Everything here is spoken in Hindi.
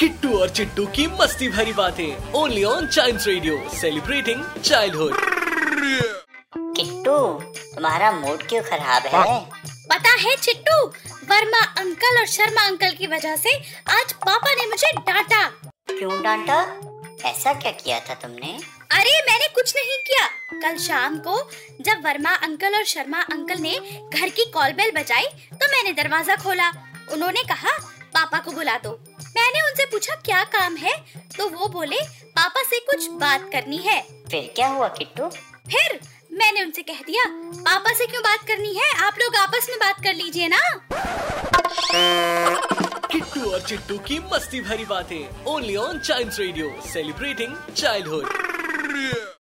किट्टू और चिट्टू की मस्ती भरी बातें। Only on child radio celebrating childhood Kittu तुम्हारा मूड क्यों खराब है। पता है चिट्टू वर्मा अंकल और शर्मा अंकल की वजह से आज पापा ने मुझे डांटा। क्यों डांटा? ऐसा क्या किया था तुमने? अरे मैंने कुछ नहीं किया। कल शाम को जब वर्मा अंकल और शर्मा अंकल ने घर की कॉल बेल बजाई तो मैंने दरवाज़ा खोला। उन्होंने कहा पापा को बुला दो। मैंने उनसे पूछा क्या काम है? तो वो बोले पापा से कुछ बात करनी है। फिर क्या हुआ किट्टू? फिर मैंने उनसे कह दिया पापा से क्यों बात करनी है? आप लोग आपस में बात कर लीजिए ना। किट्टू और चिट्टू की मस्ती भरी बातें only on child radio celebrating childhood